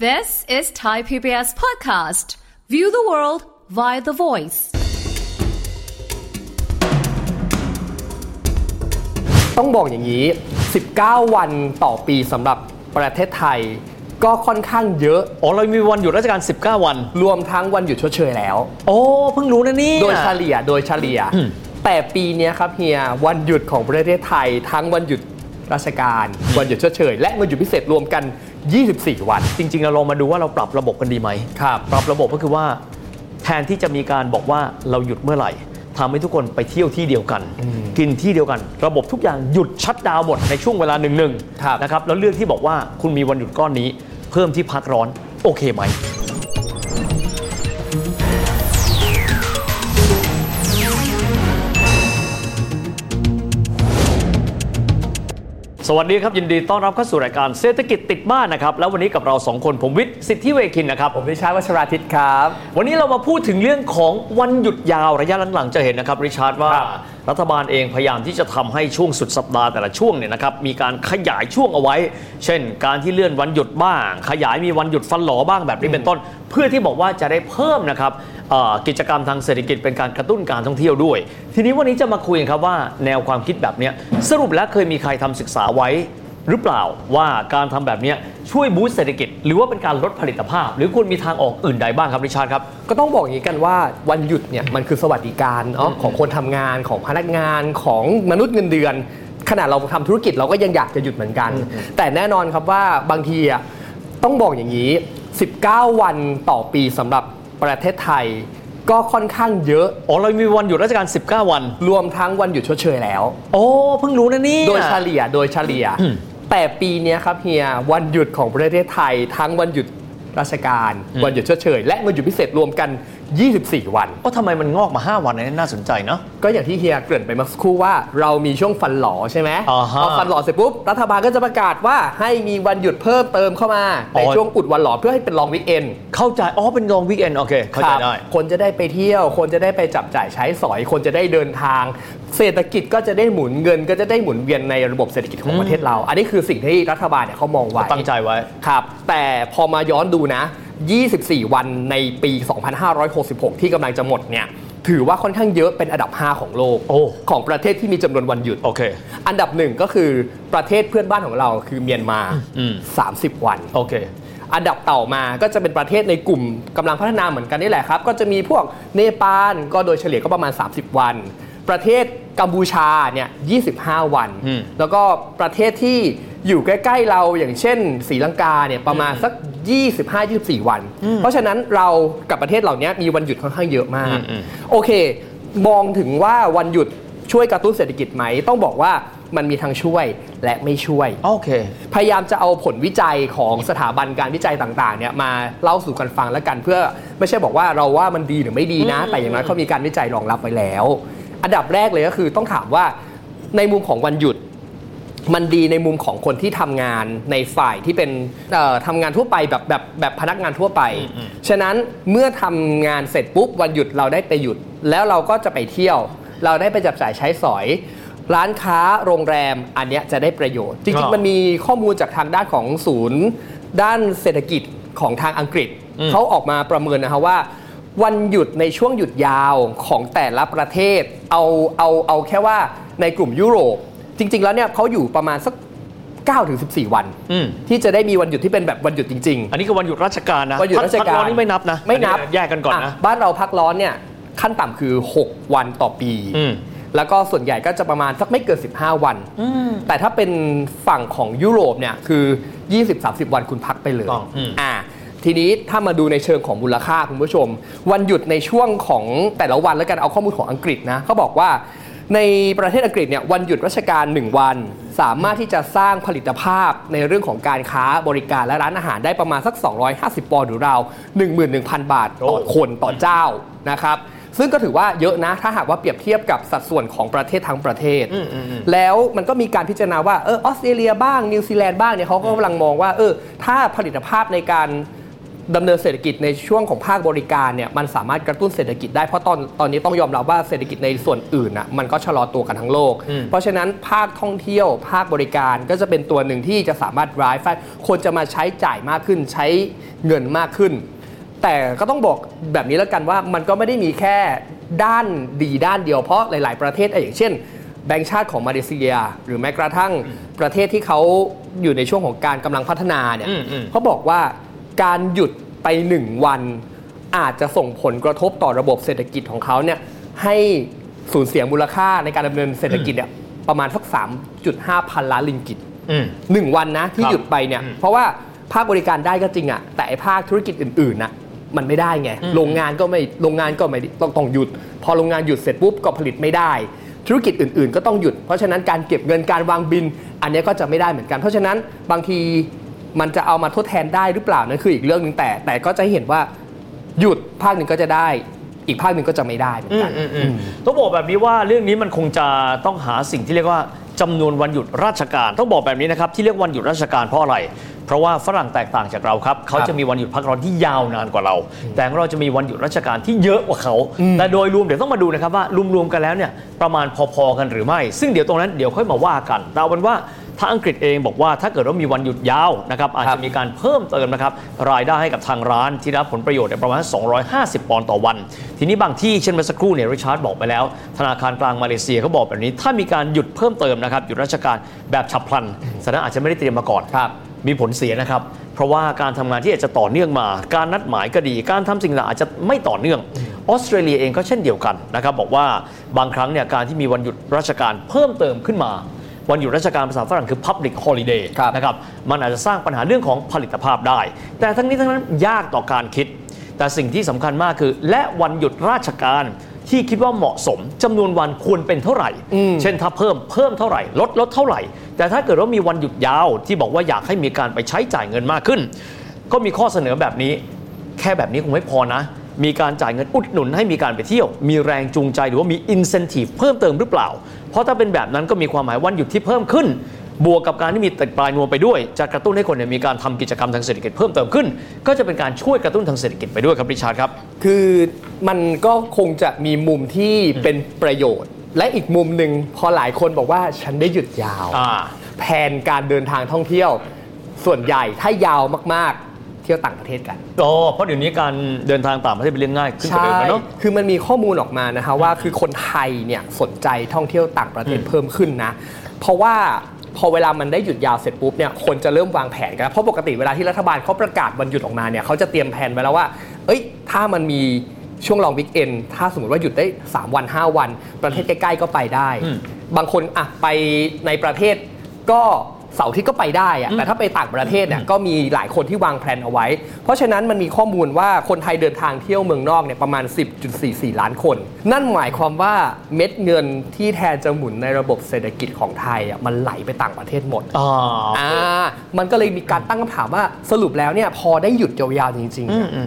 This is Thai PBS Podcast. View the world via the voice. ต้องบอกอย่างนี้ 19 วันต่อปีสำหรับประเทศไทย ก็ค่อนข้างเยอะ อ๋อ เรามีวันหยุดราชการ 19 วัน รวมทั้งวันหยุดชดเชยแล้ว โอ้ เพิ่งรู้นะนี่ โดยเฉลี่ย โดยเฉลี่ย แต่ปีเนี้ยครับเฮีย วันหยุดของประเทศไทย ทั้งวันหยุด ราชการวันหยุดชดเชยและวันหยุดพิเศษรวมกัน 24 วัน จริง ๆ เราลองมาดูว่าเราปรับระบบกันดีไหมครับปรับระบบก็คือว่าแทนที่จะมีการบอกว่าเราหยุดเมื่อไหร่ทำให้ทุกคนไปเที่ยวที่เดียวกัน กินที่เดียวกัน ระบบทุกอย่างหยุดชัดดาวน์หมดในช่วงเวลาหนึ่งครับๆนะครับแล้วเลือกที่บอกว่าคุณมีวันหยุดก้อนนี้ เพิ่มที่พักร้อนโอเคไหม สวัสดีครับ ยินดีต้อนรับเข้าสู่รายการเศรษฐกิจติดบ้านนะครับ แล้ววันนี้กับเราสองคนผมวิทย์สิทธิเวคินนะครับ ผมริชาร์ดวัชราทิตครับ วันนี้เรามาพูดถึงเรื่องของวันหยุดยาวระยะหลังๆจะเห็นนะครับริชาร์ดว่าค รัฐบาลเองพยายามที่จะทำให้ช่วงสุดสัปดาห์แต่ละช่วงเนี่ยนะครับมีการขยายช่วงเอาไว้ เช่น การที่เลื่อนวันหยุดบ้าง ขยายมีวันหยุดฟันหลอบ้างแบบนี้เป็นต้น เพื่อที่บอกว่าจะได้เพิ่มนะครับกิจกรรมทางเศรษฐกิจเป็นการกระตุ้นการท่องเที่ยวด้วย ทีนี้วันนี้จะมาคุยกันครับว่าแนวความคิดแบบนี้สรุปแล้วเคยมีใครทำศึกษาไว้ หรือเปล่าว่าการทำแบบเนี้ยช่วยบูสต์เศรษฐกิจ หรือว่าเป็นการลดผลิตภาพ หรือควรมีทางออกอื่นใดบ้างครับริชาร์ดครับ ก็ต้องบอกอย่างนี้กันว่าวันหยุดเนี่ยมันคือสวัสดิการเนาะของคนทำงานของพนักงานของมนุษย์เงินเดือน ขนาดเราทำธุรกิจเราก็ยังอยากจะหยุดเหมือนกัน แต่แน่นอนครับว่าบางทีอะต้องบอกอย่างนี้ 19 วันต่อปีสำหรับประเทศไทยก็ค่อนข้างเยอะ อ๋อ เรามีวันหยุดราชการ 19 วัน รวมทั้งวันหยุดชดเชยแล้ว โอ้ เพิ่งรู้นะนี่ โดยเฉลี่ย โดยเฉลี่ย แต่ปีเนี้ยครับเฮียวันหยุดของประเทศไทย ทั้งวันหยุดราชการ วันหยุดชดเชยและวันหยุดพิเศษรวมกัน 24 วันโอ้ทำไมมันงอกมา 5 วันเนี่ยน่าสนใจเนาะ ก็อย่างที่เฮียเกริ่นไปเมื่อสักครู่ว่าเรามีช่วงฟันหลอใช่ไหมอ่าฮะพอฟันหลอเสร็จปุ๊บ รัฐบาลก็จะประกาศว่าให้มีวันหยุดเพิ่มเติมเข้ามา ในอ๋อ ช่วงอุดฟันหลอเพื่อให้เป็น long weekend เข้าใจ อ๋อ เป็น long weekend โอเค เข้าใจได้ คนจะได้ไปเที่ยว คนจะได้ไปจับจ่ายใช้สอย คนจะได้เดินทาง เศรษฐกิจก็จะได้หมุนเงิน ก็จะได้หมุนเวียนในระบบเศรษฐกิจของประเทศเรา อันนี้คือสิ่งที่รัฐบาลเนี่ยเขามองไว้ ตั้งใจไว้ ครับแต่พอมาย้อนดูนะ 24 วันในปี 2566 ที่กำลังจะหมดเนี่ยถือว่าค่อนข้างเยอะเป็นอันดับ 5 ของโลกโอ้ของประเทศที่มีจำนวนวันหยุดโอเค อันดับหนึ่งก็คือประเทศเพื่อนบ้านของเราคือเมียนมาอืม30 วันโอเค อันดับต่อมาก็จะเป็นประเทศในกลุ่มกำลังพัฒนาเหมือนกันนี่แหละครับ ก็จะมีพวกเนปาลก็โดยเฉลี่ยก็ประมาณ 30 วัน ประเทศกัมพูชาเนี่ย25 วันอืมแล้วก็ประเทศที่อยู่ใกล้ ๆ เราอย่างเช่นศรีลังกาเนี่ยประมาณสัก 25-24 วัน เพราะฉะนั้นเรากับประเทศเหล่านี้มีวันหยุดค่อนข้างเยอะมาก โอเค มองถึงว่าวันหยุดช่วยกระตุ้นเศรษฐกิจไหม ต้องบอกว่ามันมีทั้งช่วยและไม่ช่วยโอเค พยายามจะเอาผลวิจัยของสถาบันการวิจัยต่างๆเนี่ยมาเล่าสู่กันฟังแล้วกันเพื่อไม่ใช่บอกว่าเราว่ามันดีหรือไม่ดีนะ แต่อย่างน้อยเขามีการวิจัยรองรับไว้แล้ว อันดับแรกเลยก็คือต้องถามว่าในมุมของวันหยุด มันดีในมุมของคนที่ทำงานในฝ่ายที่เป็นเอ่อทำงานทั่วไปแบบแบบแบบพนักงานทั่วไป ฉะนั้นเมื่อทำงานเสร็จปุ๊บวันหยุดเราได้ไปหยุด แล้วเราก็จะไปเที่ยว เราได้ไปจับจ่ายใช้สอย ร้านค้าโรงแรมอันเนี้ยจะได้ประโยชน์ จริงอ่าๆมันมีข้อมูลจากทางด้านของศูนย์ ด้านเศรษฐกิจของทางอังกฤษอืมเขาออกมาประเมินนะคะว่าวันหยุดในช่วงหยุดยาวของแต่ละประเทศ เอาเอาเอาแค่ว่าในกลุ่มยุโรป จริง ๆ แล้วเนี่ยเขาอยู่ประมาณสัก9ถึง14 วัน อืม ที่จะได้มีวันหยุดที่เป็นแบบวันหยุดจริง อันนี้คือวันหยุดราชการนะๆวันหยุดราชพัการร้อนนี่ไม่นับนะไม่นับ อัแยกกันก่อนนะะบ้านเราพักร้อนเนี่ยขั้นต่ำคือ 6 วันต่อปี อืม แล้วก็ส่วนใหญ่ก็จะประมาณสักไม่เกิน 15 วัน แต่ถ้าเป็นฝั่งของยุโรปเนี่ยคือ 20-30 วันคุณพักไปเลยต้องอืม อ่าทีนี้ถ้ามาดูในเชิงของมูลค่าคุณผู้ชม วันหยุดในช่วงของแต่ละวันแล้วกันเอาข้อมูลของอังกฤษนะเขาบอกว่า ในประเทศอังกฤษเนี่ยวันหยุดราชการ 1 วัน สามารถที่จะสร้างผลิตภาพในเรื่องของการค้าบริการและร้านอาหารได้ประมาณสัก 250 ปอนด์หรือราว11,000 บาทต่อโอ้คนต่อเจ้านะครับซึ่งก็ถือว่าเยอะนะ ถ้าหากว่าเปรียบเทียบกับสัดส่วนของประเทศทั้งประเทศ แล้วมันก็มีการพิจารณาว่าเออออสเตรเลียบ้างนิวซีแลนด์บ้างเนี่ยเขาก็กำลังมองว่าเออถ้าผลิตภาพในการ ดำเนินเศรษฐกิจในช่วงของภาคบริการเนี่ยมันสามารถกระตุ้นเศรษฐกิจได้เพราะตอนตอนนี้ต้องยอมรับว่าเศรษฐกิจในส่วนอื่นน่ะมันก็ชะลอตัวกันทั้งโลกอืมเพราะฉะนั้นภาคท่องเที่ยว ภาคบริการก็จะเป็นตัวหนึ่งที่จะสามารถ drive คนจะมาใช้จ่ายมากขึ้นใช้เงินมากขึ้น แต่ก็ต้องบอกแบบนี้แล้วกันว่ามันก็ไม่ได้มีแค่ด้านดีด้านเดียวเพราะหลาย ๆ ประเทศอย่างเช่นแบงก์ชาติของมาเลเซีย หรือแม้กระทั่งประเทศที่เขาอยู่ในช่วงของการกำลังพัฒนาเนี่ยอืมอืมเขาบอกว่า การหยุดไปหนึ่งวัน อาจจะส่งผลกระทบต่อระบบเศรษฐกิจของเขาเนี่ยให้สูญเสียมูลค่าในการดำเนินเศรษฐกิจเนี่ยประมาณสัก 3.5 พันล้านลิงกิตอืมหนึ่งวันนะที่ครับหยุดไปเนี่ยอืมเพราะว่าภาคบริการได้ก็จริงอะแต่ไอ้ภาคธุรกิจอื่นๆนะมันไม่ได้ไงอืมโรงงานก็ไม่โรงงานก็ไม่ต้องต้องหยุด พอโรงงานหยุดเสร็จปุ๊บก็ผลิตไม่ได้ ธุรกิจอื่น ๆ ก็ต้องหยุด เพราะฉะนั้นการเก็บเงินการวางบิน อันเนี้ยก็จะไม่ได้เหมือนกัน เพราะฉะนั้นบางที มันจะเอามาทดแทนได้หรือเปล่านั่นคืออีกเรื่องหนึ่งแต่ แต่ก็จะให้เห็นว่าหยุดภาคหนึ่งก็จะได้ อีกภาคหนึ่งก็จะไม่ได้เหมือนกันอืมอืมอืมต้องบอกแบบนี้ว่าเรื่องนี้มันคงจะต้องหาสิ่งที่เรียกว่าจำนวนวันหยุดราชการต้องบอกแบบนี้นะครับที่เรียกวันหยุดราชการเพราะอะไร เพราะว่าฝรั่งแตกต่างจากเราครับเขาจะมีวันหยุดพักร้อนที่ยาวนานกว่าเรา แต่ของเราจะมีวันหยุดราชการที่เยอะกว่าเขาแต่โดยรวมเดี๋ยวต้องมาดูนะครับว่ารวมๆกันแล้วเนี่ยประมาณพอๆกันหรือไม่ ซึ่งเดี๋ยวตรงนั้นเดี๋ยวค่อยมาว่ากันแต่เอาเป็นว่า ถ้าอังกฤษเองบอกว่าถ้าเกิดว่ามีวันหยุดยาวนะครับอาจครัจะบมีการเพิ่มเติมนะครับรายได้ให้กับทางร้านที่ได้รับผลประโยชน์เนี่ยประมาณ 250 ปอนด์ต่อวัน ทีนี้บางที่เช่นเมื่อสักครู่เนี่ยริชาร์ดบอกไปแล้ว ธนาคารกลางมาเลเซียเขาบอกแบบนี้ ถ้ามีการหยุดเพิ่มเติมนะครับหยุดราชการแบบฉับพลันแสดงอาจจะไม่ได้เตรียมมาก่อนครับมีผลเสียนะครับเพราะว่าการทำงานที่อาจจะต่อเนื่องมา การนัดหมายก็ดี การทำสิ่งต่างอาจจะไม่ต่อเนื่อง ออสเตรเลียเองก็เช่นเดียวกันนะครับบอกว่าบางครั้งเนี่ยการที่มีวันหยุดราชการเพิ่มเติมขึ้นมา วันหยุดราชการภาษาฝรั่งคือ public holiday ครับนะครับมันอาจจะสร้างปัญหาเรื่องของผลิตภาพได้ แต่ทั้งนี้ทั้งนั้นยากต่อการคิด แต่สิ่งที่สำคัญมากคือ และวันหยุดราชการที่คิดว่าเหมาะสมจำนวนวันควรเป็นเท่าไหร่ เช่นถ้าเพิ่มเพิ่มเท่าไหร่ ลดลดเท่าไหร่ แต่ถ้าเกิดว่ามีวันหยุดยาวที่บอกว่าอยากให้มีการไปใช้จ่ายเงินมากขึ้น ก็มีข้อเสนอแบบนี้ แค่แบบนี้คงไม่พอนะ มีการจ่ายเงินอุดหนุนให้มีการไปเที่ยว มีแรงจูงใจหรือว่ามี incentive เพิ่มเติมหรือเปล่า เพราะถ้าเป็นแบบนั้นก็มีความหมายวันหยุดที่เพิ่มขึ้น บวกกับการที่มีติดปลายนวมไปด้วย จะกระตุ้นให้คนเนี่ยมีการทำกิจกรรมทางเศรษฐกิจเพิ่มเติมขึ้น ก็จะเป็นการช่วยกระตุ้นทางเศรษฐกิจไปด้วยครับริชาร์ดครับ คือมันก็คงจะมีมุมที่เป็นประโยชน์ และอีกมุมหนึ่งพอหลายคนบอกว่าฉันได้หยุดยาวอ่าแผนการเดินทางท่องเที่ยว ส่วนใหญ่ถ้ายาวมากๆ เที่ยวต่างประเทศกันอ๋อเพราะเดี๋ยวนี้การเดินทางต่างประเทศเป็นเรื่องง่ายขึ้นกว่าใช่เดิมแล้วเนาะคือมันมีข้อมูลออกมานะคะว่าคือคนไทยเนี่ยสนใจท่องเที่ยวต่างประเทศอืมเพิ่มขึ้นนะ เพราะว่าพอเวลามันได้หยุดยาวเสร็จปุ๊บเนี่ยคนจะเริ่มวางแผนกันแล้วเพราะปกติเวลาที่รัฐบาลเขาประกาศวันหยุดออกมาเนี่ยเขาจะเตรียมแผนไว้แล้วว่า เอ้ย ถ้ามันมีช่วงลองวิกเอนถ้าสมมติว่าหยุดได้ 3 วัน 5 วัน ประเทศใกล้ ๆ ก็ไปได้อืมบางคนอะไปในประเทศก็ เสาร์อาที่ก็ไปได้อะแต่ถ้าไปต่างประเทศเนี่ยก็มีหลายคนที่วางแผนเอาไว้ เพราะฉะนั้นมันมีข้อมูลว่าคนไทยเดินทางเที่ยวเมืองนอกเนี่ยประมาณ 10.44 ล้านคน นั่นหมายความว่าเม็ดเงินที่แทนจะหมุนในระบบเศรษฐกิจของไทยอะมันไหลไปต่างประเทศหมดอ่าอ่ามันก็เลยมีการตั้งคำถามว่าสรุปแล้วเนี่ยพอได้หยุดยาวๆจริงๆอื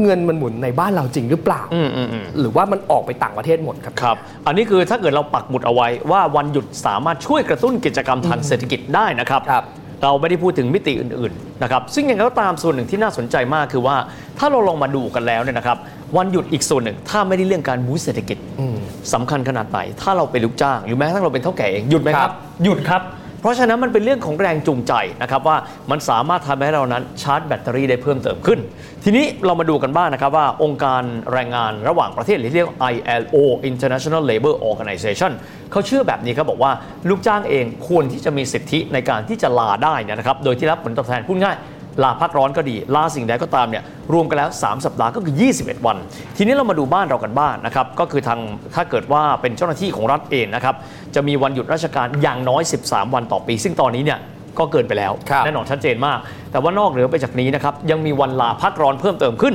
เนี่ยมอืมอืมเงินมันหมุนในบ้านเราจริงหรือเปล่าอืมอืมอืมหรือว่ามันออกไปต่างประเทศหมดครับครับ อันนี้คือถ้าเกิดเราปักหมุดเอาไว้ว่าวันหยุดสามารถช่วยกระตุ้นกิจกรรมทางเศรษฐกิจได้นะครับครับเราไม่ได้พูดถึงมิติอื่นๆนะครับซึ่งอย่างไรก็ตามส่วนหนึ่งที่น่าสนใจมากคือว่าถ้าเราลองมาดูกันแล้วเนี่ยนะครับวันหยุดอีกส่วนหนึ่ง ถ้าไม่ได้เรื่องการบูสต์เศรษฐกิจอืมสำคัญขนาดไหนถ้าเราเป็นลูกจ้างหรือแม้กระทั่งเราเป็นเท่าแก่เองหยุดไหมคครัรับบหยุดครับ เพราะฉะนั้นมันเป็นเรื่องของแรงจูงใจนะครับว่ามันสามารถทำให้เรานั้นชาร์จแบตเตอรี่ได้เพิ่มเติมขึ้น ทีนี้เรามาดูกันบ้างนะครับว่าองค์การแรงงานระหว่างประเทศหรือเรียก ILO International Labour Organization เขาเชื่อแบบนี้ครับบอกว่าลูกจ้างเองควรที่จะมีสิทธิในการที่จะลาได้นยนะครับโดยที่รับผลตอบแทนพูดง่าย ลาพักร้อนก็ดี ลาสิ่งใดก็ตามเนี่ยรวมกันแล้ว 3 สัปดาห์ก็คือ 21 วัน ทีนี้เรามาดูบ้านเรากันบ้างนะครับก็คือทางถ้าเกิดว่าเป็นเจ้าหน้าที่ของรัฐเองนะครับจะมีวันหยุดราชการอย่างน้อย 13 วันต่อปี ซึ่งตอนนี้เนี่ยก็เกินไปแล้วครับแน่นอนชัดเจนมาก แต่ว่านอกเหนือไปจากนี้นะครับยังมีวันลาพักร้อนเพิ่มเติมขึ้น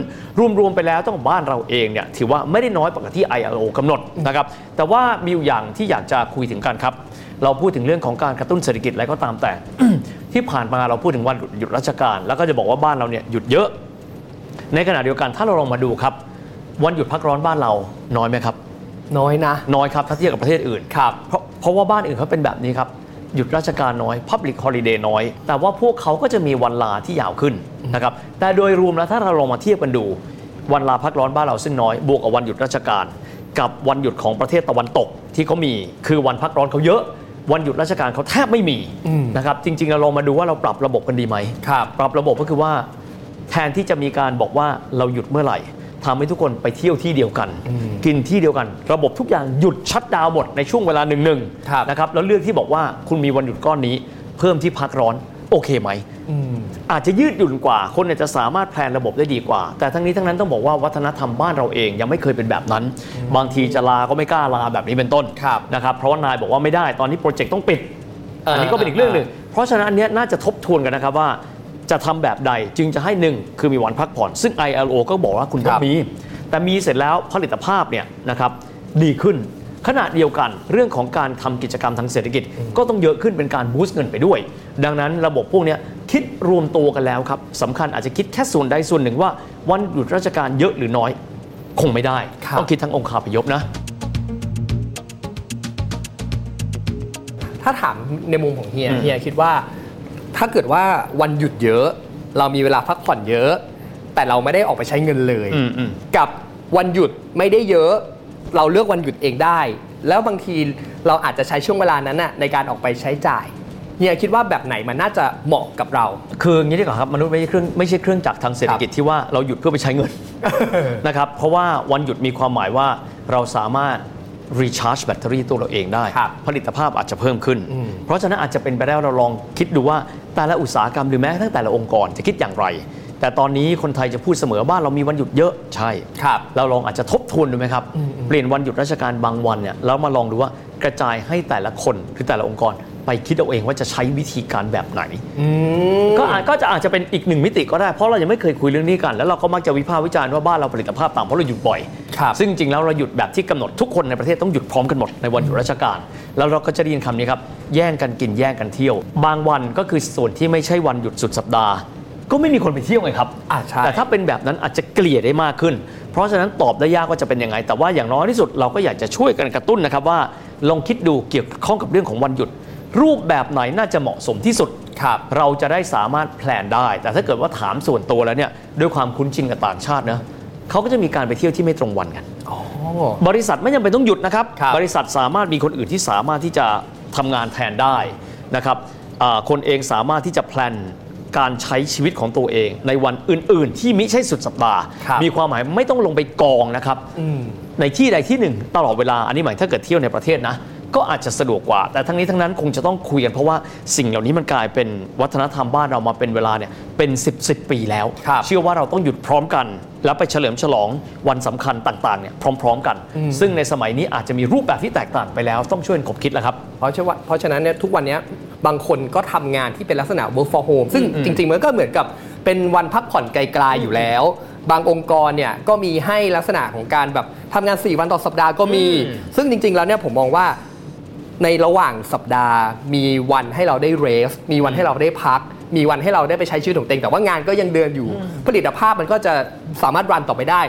รวม ๆ ไปแล้วต้องบ้านเราเองเนี่ยถือว่าไม่ได้น้อยปกว่าที่ ILO กำหนดนะครับแต่ว่ามีอยู่อย่างที่อยากจะคุยถึงกันครับ เราพูดถึงเรื่องของการกระตุ้นเศรษฐกิจอะไรก็ตามแต่ ที่ผ่านมาเราพูดถึงวันหยุดราชการ แล้วก็จะบอกว่าบ้านเราเนี่ยหยุดเยอะ ในขณะเดียวกันถ้าเราลองมาดูครับ วันหยุดพักร้อนบ้านเราน้อยไหมครับ น้อยนะ น้อยครับถ้าเทียบกับประเทศอื่นครับเพราะเพราะว่าบ้านอื่นเขาเป็นแบบนี้ครับหยุดราชการน้อย Public Holiday น้อย แต่ว่าพวกเขาก็จะมีวันลาที่ยาวขึ้นนะครับแต่โดยรวมแล้วถ้าเราลองมาเทียบกันดู วันลาพักร้อนบ้านเราซึ่งน้อยบวกกับวันหยุดราชการ กับวันหยุดของประเทศตะวันตกที่เขามีคือวันพักร้อนเขาเยอะ วันหยุดราชการเขาแทบไม่มีนะครับจริงๆเราลองมาดูว่าเราปรับระบบกันดีไหมครับปรับระบบก็คือว่า แทนที่จะมีการบอกว่าเราหยุดเมื่อไหร่ทำให้ทุกคนไปเที่ยวที่เดียวกัน กินที่เดียวกัน ระบบทุกอย่างหยุดชัดดาวน์หมดในช่วงเวลาหนึ่งหนึ่งครับนะครับแล้วเลือกที่บอกว่าคุณมีวันหยุดก้อนนี้ เพิ่มที่พักร้อน โอเคไหมอาจจะยืดหยุ่นกว่า คนเนี่ยจะสามารถแพลนระบบได้ดีกว่า แต่ทั้งนี้ทั้งนั้นต้องบอกว่าวัฒนธรรมบ้านเราเองยังไม่เคยเป็นแบบนั้น บางทีจะลาก็ไม่กล้าลาแบบนี้เป็นต้นครับนะครับเพราะว่านายบอกว่าไม่ได้ตอนนี้โปรเจกต์ต้องปิดอ่าอันนี้ก็เป็นอีกเรื่องหนึ่งเพราะฉะนั้นอันเนี้ยน่าจะทบทวนกันนะครับว่าจะทำแบบใดจึงจะให้หนึ่งคือมีวันพักผ่อน ซึ่ง ILO ก็บอกว่าคุณต้อครังบมีแต่มีเสร็จแล้วผลิตภาพเนี่ยนะครับดีขึ้น ขณะเดียวกันเรื่องของการทำกิจกรรมทางเศรษฐกิจ ก็ต้องเยอะขึ้นเป็นการบูสต์เงินไปด้วย ดังนั้นระบบพวกเนี้ยคิดรวมตัวกันแล้วครับสำคัญอาจจะคิดแค่ส่วนใดส่วนหนึ่งว่า วันหยุดราชการเยอะหรือน้อย คงไม่ได้ครับต้องคิดทั้งองค์คาพยพนะ ถ้าถามในมุมของเฮียอืมเฮียคิดว่า ถ้าเกิดว่าวันหยุดเยอะ เรามีเวลาพักผ่อนเยอะ แต่เราไม่ได้ออกไปใช้เงินเลยอืมอืมกับวันหยุดไม่ได้เยอะ เราเลือกวันหยุดเองได้ แล้วบางทีเราอาจจะใช้ช่วงเวลานั้นน่ะในการออกไปใช้จ่ายเฮียคิดว่าแบบไหนมันน่าจะเหมาะกับเรา คืออย่างนี้ดีกว่าครับมนุษย์ไม่ใช่เครื่องไม่ใช่เครื่องจักรทางเศรษฐกิจที่ว่าเราหยุดเพื่อไปใช้เงินนะครับเพราะว่าวันหยุดมีความหมายว่าเราสามารถ recharge แบตเตอรี่ตัวเราเองได้ครับผลิตภาพอาจจะเพิ่มขึ้นอืมเพราะฉะนั้นอาจจะเป็นไปได้เราลองคิดดูว่าแต่ละอุตสาหกรรมหรือแม้กระทั่งแต่ละองค์กรจะคิดอย่างไร แต่ตอนนี้คนไทยจะพูดเสมอบ้านเรามีวันหยุดเยอะใช่ครับเราลองอาจจะทบทวนดูไหมครับ เปลี่ยนวันหยุดราชการบางวันเนี่ยแล้วมาลองดูว่ากระจายให้แต่ละคนหรือแต่ละองค์กรไปคิดเอาเองว่าจะใช้วิธีการแบบไหนก็อาจก็จะอาจจะเป็นอีกหนึ่งมิติก็ได้เพราะเรายังไม่เคยคุยเรื่องนี้กัน แล้วเราก็มักจะวิพากษ์วิจารณ์ว่าบ้านเราผลิตภาพต่ำเพราะเราหยุดบ่อยครับซึ่งจริงๆแล้วเราหยุดแบบที่กำหนดทุกคนในประเทศต้องหยุดพร้อมกันหมดในวันหยุดราชการ แล้วเราก็จะได้ยินคำนี้ครับแย่งกันกินแย่งกันเที่ยว บางวันก็คือส่วนที่ไม่ใช่วันหยุดสุดสัปดาห์ ก็ไม่มีคนไปเที่ยวไงครับอ่าใช่แต่ถ้าเป็นแบบนั้นอาจจะเกลี่ยได้มากขึ้น เพราะฉะนั้นตอบได้ยากว่าจะเป็นยังไง แต่ว่าอย่างน้อยที่สุดเราก็อยากจะช่วยกันกระตุ้นนะครับว่าลองคิดดูเกี่ยวข้องกับเรื่องของวันหยุด รูปแบบไหนน่าจะเหมาะสมที่สุดครับเราจะได้สามารถแพลนได้ แต่ถ้าเกิดว่าถามส่วนตัวแล้วเนี่ยด้วยความคุ้นชินกับต่างชาตินะเขาก็จะมีการไปเที่ยวที่ไม่ตรงวันกันอ๋อบริษัทไม่จำเป็นต้องหยุดนะครับครับบริษัทสามารถมีคนอื่นที่สามารถที่จะทำงานแทนได้นะครับอ่าคนเองสามารถที่จะแพลน การใช้ชีวิตของตัวเอง ในวันอื่น ๆ ที่มิใช่สุดสัปดาห์ครับมีความหมายไม่ต้องลงไปกองนะครับอืมในที่ใดที่หนึ่งตลอดเวลาอันนี้หมายถ้าเกิดเที่ยวในประเทศนะก็อาจจะสะดวกกว่า แต่ทั้งนี้ทั้งนั้นคงจะต้องคุยกันเพราะว่าสิ่งเหล่านี้มันกลายเป็นวัฒนธรรมบ้านเรามาเป็นเวลาเนี่ยเป็น10บสปีแล้วครับเชื่อว่าเราต้องหยุดพร้อมกัน แล้วไปเฉลิมฉลองวันสำคัญต่างๆเนี่ยพร้อม ๆ กัน ซึ่งในสมัยนี้อาจจะมีรูปแบบที่แตกต่างไปแล้วต้องช่วยกันขบคิดแล้วครับเพราะฉะนั้นเพราะฉะนั้นเนี่ยทุกวันเนี้ย บางคนก็ทำงานที่เป็นลักษณะ work for home ซึ่งจริงๆมันก็เหมือนกับเป็นวันพักผ่อนไกลๆอยู่แล้ว บางองค์กรเนี่ยก็มีให้ลักษณะของการแบบทำงาน 4 วันต่อสัปดาห์ก็มีอืมซึ่งจริง ๆ แล้วเนี่ยผมมองว่าในระหว่างสัปดาห์ มีวันให้เราได้เรส มีวันให้เราได้พัก มีวันให้เราได้ไปใช้ชีวิตของตัวเองแต่ว่างานก็ยังเดินอยู่ ผลิตภาพมันก็จะสามารถรันต่อไปได้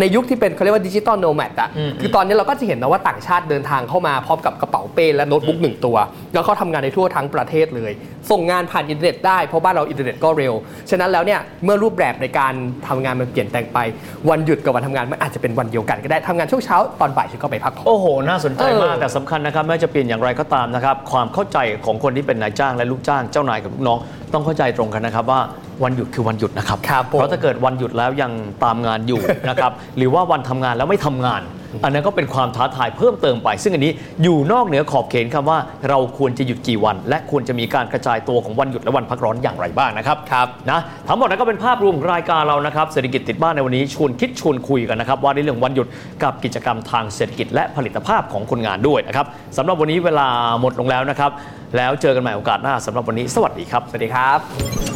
ในยุคที่เป็นเขาเรียกว่าดิจิตอลโนแมดอะอืมคือตอนนี้เราก็จะเห็นนะว่าต่างชาติเดินทางเข้ามาพร้อมกับกระเป๋าเป้และโน้ตบุ๊กหนึ่งตัว แล้วเขาทำงานในทั่วทั้งประเทศเลย ส่งงานผ่านอินเทอร์เน็ตได้เพราะบ้านเราอินเทอร์เน็ตก็เร็ว ฉะนั้นแล้วเนี่ยเมื่อรูปแบบในการทำงานมันเปลี่ยนแปลงไป วันหยุดกับวันทำงานมันอาจจะเป็นวันเดียวกันก็ได้ทำงานช่วงเช้าตอนบ่ายฉันก็ไปพักผ่อนโอ้โห น่าสนใจมากเออแต่สำคัญนะครับไม่ว่าจะเปลี่ยนอย่างไรก็ตามนะครับความเข้าใจของคนที่เป็นนายจ้างและลูกจ้างเจ้านายกับลูกน้อง ต้องเข้าใจตรงกันนะครับว่า วันหยุดคือวันหยุดนะครับครับผมเพราะถ้าเกิดวันหยุดแล้วยังตามงานอยู่นะครับ หรือว่าวันทำงานแล้วไม่ทำงาน อันนั้นก็เป็นความท้าทายเพิ่มเติมไป ซึ่งอันนี้อยู่นอกเหนือขอบเขตคำว่าเราควรจะหยุดกี่วัน และควรจะมีการกระจายตัวของวันหยุดและวันพักร้อนอย่างไรบ้างนะครับครับนะทั้งหมดนั้นก็เป็นภาพรวมของรายการเรานะครับเศรษฐกิจติดบ้านในวันนี้ชวนคิดชวนคุยกันนะครับว่าในเรื่องวันหยุดกับกิจกรรมทางเศรษฐกิจและผลิตภาพของคนงานด้วยนะครับสำหรับวันนี้เวลาหมดลงแล้วนะครับแล้วเจอกันใหม่โอกาสหน้าสำหรับวันนี้ สวัสดีครับ สวัสดีครับ